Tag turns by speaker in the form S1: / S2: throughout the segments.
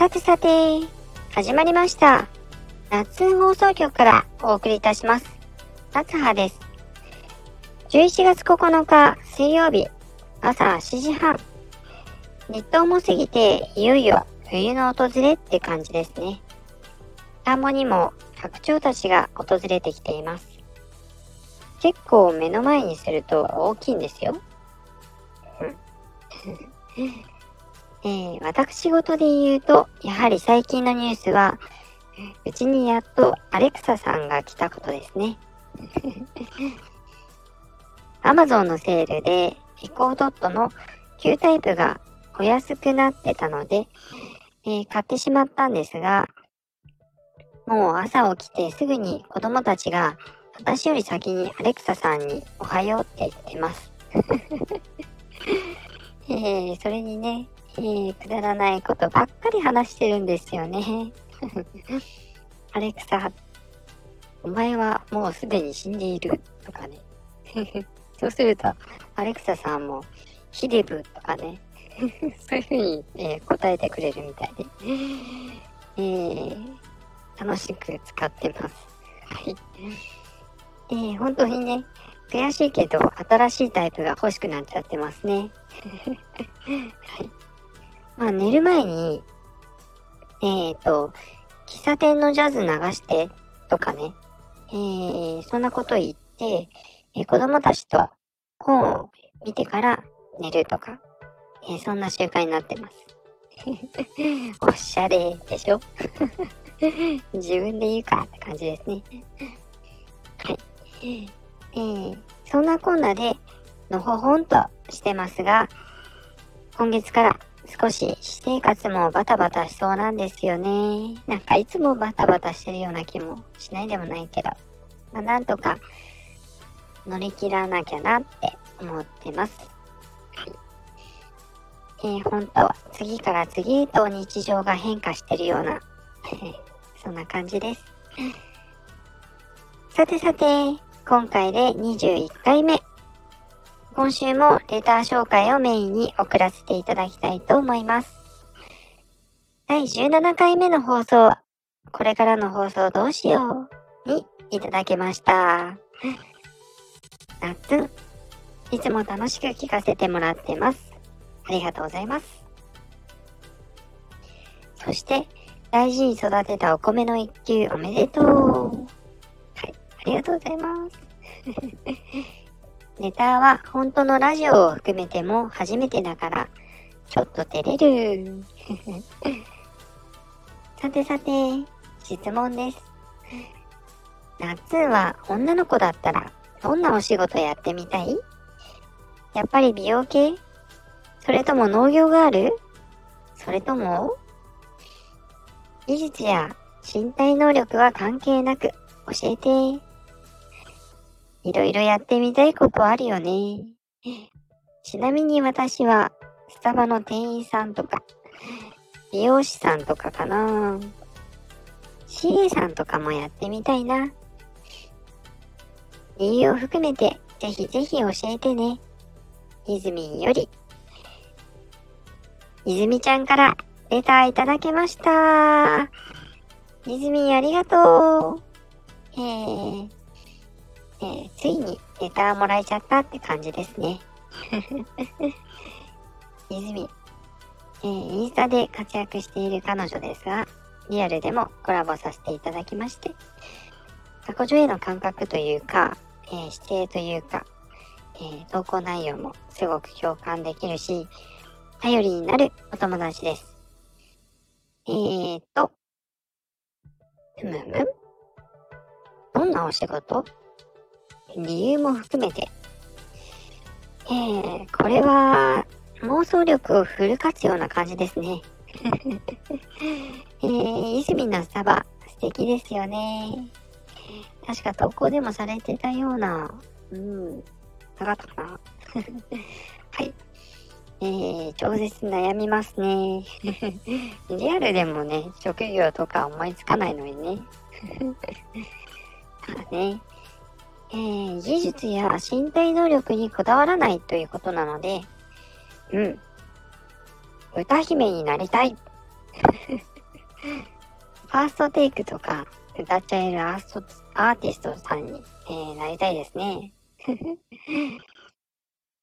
S1: さてさて、始まりました。夏放送局からお送りいたします。夏葉です。11月9日水曜日、朝7時半。立冬も過ぎて、いよいよ冬の訪れって感じですね。田んぼにも白鳥たちが訪れてきています。結構目の前にすると大きいんですよ。えー、私事で言うと、やはり最近のニュースは、うちにやっとアレクサさんが来たことですね。アマゾンのセールでエコードットの旧タイプがお安くなってたので、えー買ってしまったんですが、もう朝起きてすぐに子供たちが私より先にアレクサさんにおはようって言ってます。えー、それにね、えー、くだらないことばっかり話してるんですよね。アレクサ、お前はもうすでに死んでいるとかね。そうすると、アレクサさんも、ヒデブとかね。そういうふうに、えー答えてくれるみたいで、えー楽しく使ってます。はい。えー本当にね、悔しいけど、新しいタイプが欲しくなっちゃってますね。はい。まあ、寝る前に、えっ、と、喫茶店のジャズ流してとかね、えーそんなこと言って、えー子供たちと本を見てから寝るとか、えーそんな習慣になってます。おしゃれでしょ？自分で言うかって感じですね。はい。えーそんなこんなで、のほほんとしてますが、今月から少し私生活もバタバタしそうなんですよね。なんかいつもバタバタしてるような気もしないでもないけど、まあ、なんとか乗り切らなきゃなって思ってます。えー、本当は次から次へと日常が変化してるような、そんな感じです。さてさて、今回で21回目。今週もレター紹介をメインに送らせていただきたいと思います。第17回目の放送、これからの放送どうしようにいただけました。夏、いつも楽しく聞かせてもらってます。ありがとうございます。そして、大事に育てたお米の一球おめでとう。はい、ありがとうございます。ネタは本当のラジオを含めても初めてだから、ちょっと照れる。さてさて、質問です。夏は女の子だったら、どんなお仕事やってみたい？やっぱり美容系？それとも農業がある？それとも技術や身体能力は関係なく教えて。いろいろやってみたいことあるよね。ちなみに私はスタバの店員さんとか美容師さんとかかな。CA さんとかもやってみたいな。理由を含めてぜひぜひ教えてね。いずみんより。いずみちゃんからレターいただきました。いずみんありがとう。えー、えーついにレターもらえちゃったって感じですね。いずみん、えーインスタで活躍している彼女ですが、リアルでもコラボさせていただきまして、過去女への感覚というか、えー姿勢というか、えー投稿内容もすごく共感できるし、頼りになるお友達です。えーと、むむどんなお仕事？理由も含めて。えー、これは妄想力をフル活用な感じですね。えー、泉のスタバ、素敵ですよね。確か投稿でもされてたような、うん、なかったかな。はい。えー、超絶悩みますね。リアルでもね、職業とか思いつかないのにね。ただね、えー、技術や身体能力にこだわらないということなので、うん。歌姫になりたい。ファーストテイクとか歌っちゃえるアーストアーティストさんに、えー、なりたいですね。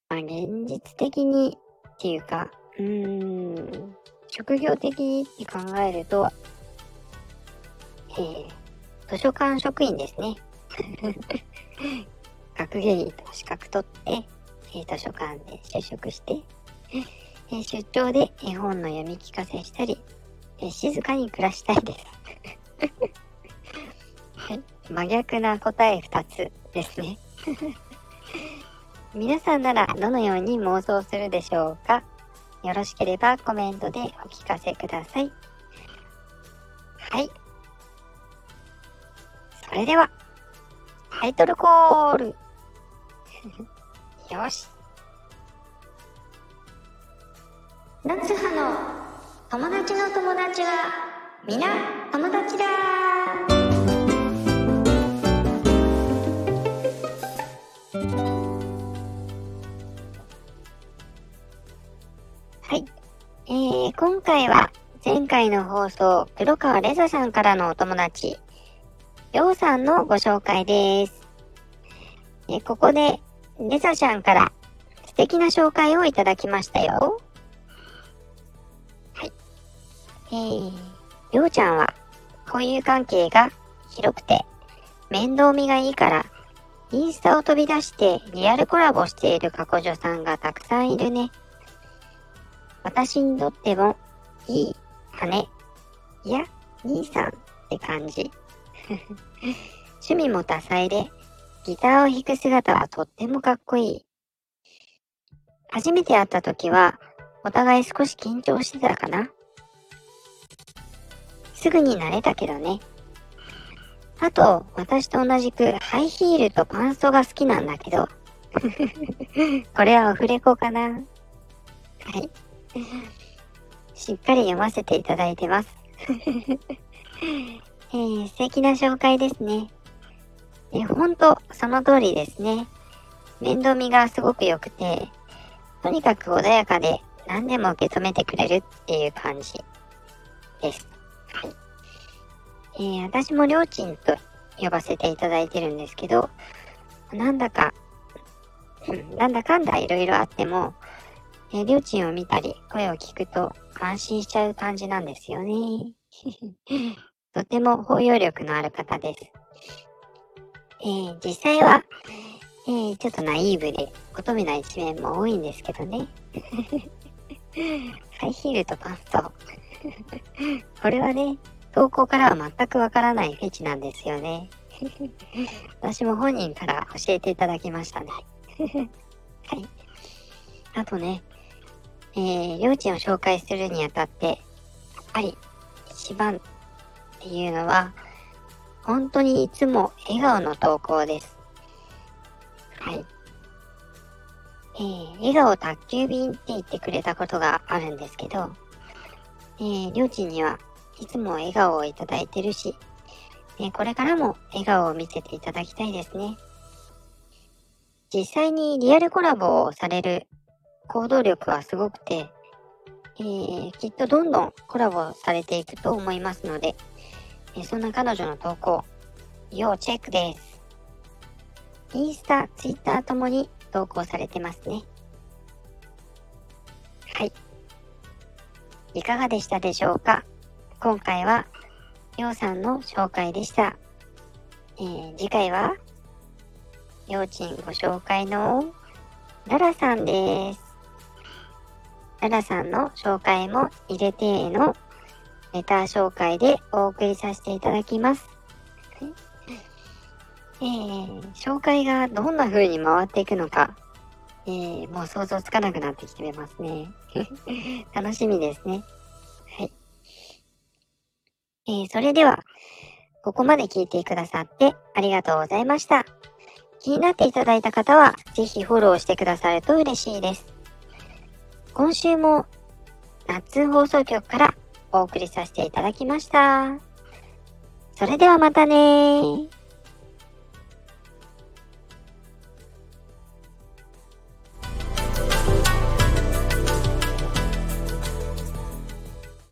S1: まあ、現実的にっていうか、うん、職業的にって考えると、えー、図書館職員ですね。学芸員と資格取って、えー、図書館で就職して、えー、出張で絵本の読み聞かせしたり、えー、静かに暮らしたいです。真逆な答え2つですね。皆さんならどのように妄想するでしょうか？よろしければコメントでお聞かせください。はい。それでは、タイトルコール。よし。夏葉の友達の友達は、皆友達だ。えー、今回は前回の放送、黒川レザさんからのお友達、りょうさんのご紹介です。えここで、レザちゃんから素敵な紹介をいただきましたよ。はい。えー、りょうちゃんは、交友関係が広くて、面倒見がいいから、インスタを飛び出してリアルコラボしている過去女さんがたくさんいるね。私にとっても、いい姉、いや、兄さんって感じ。趣味も多彩で、ギターを弾く姿はとってもかっこいい。初めて会った時は、お互い少し緊張してたかなすぐに慣れたけどね。あと、私と同じくハイヒールとパンストが好きなんだけど。これはオフレコかなはい。しっかり読ませていただいてます。えー、素敵な紹介ですね。え、ほんと、その通りですね。面倒見がすごく良くて、とにかく穏やかで何でも受け止めてくれるっていう感じです。はい。えー、私もりょうちんと呼ばせていただいてるんですけど、なんだか、なんだかんだいろいろあっても、えー、りょうちんを見たり、声を聞くと安心しちゃう感じなんですよね。とても包容力のある方です。えー、実際は、えー、ちょっとナイーブで乙女な一面も多いんですけどね。ハイヒールとパンスト。これはね、投稿からは全くわからないフェチなんですよね。私も本人から教えていただきましたね。はい。あとね、えー、りょうちんを紹介するにあたって、やっぱり一番っていうのは、本当にいつも笑顔の投稿です。はい。えー、笑顔宅急便って言ってくれたことがあるんですけど、えー、りょうちんにはいつも笑顔をいただいてるし、えー、これからも笑顔を見せていただきたいですね。実際にリアルコラボをされる行動力はすごくて、えー、きっとどんどんコラボされていくと思いますので、そんな彼女の投稿、要チェックです。インスタ、ツイッターともに投稿されてますね。はい。いかがでしたでしょうか？今回は、ようさんの紹介でした。えー、次回は、ようちんご紹介のララさんです。ララさんの紹介も入れてのレター紹介でお送りさせていただきます。えー、紹介がどんな風に回っていくのか、えー、もう想像つかなくなってきてますね。楽しみですね。はい。えー、それでは、ここまで聞いてくださってありがとうございました。気になっていただいた方は、ぜひフォローしてくださると嬉しいです。今週も夏放送局からお送りさせていただきました。それではまたね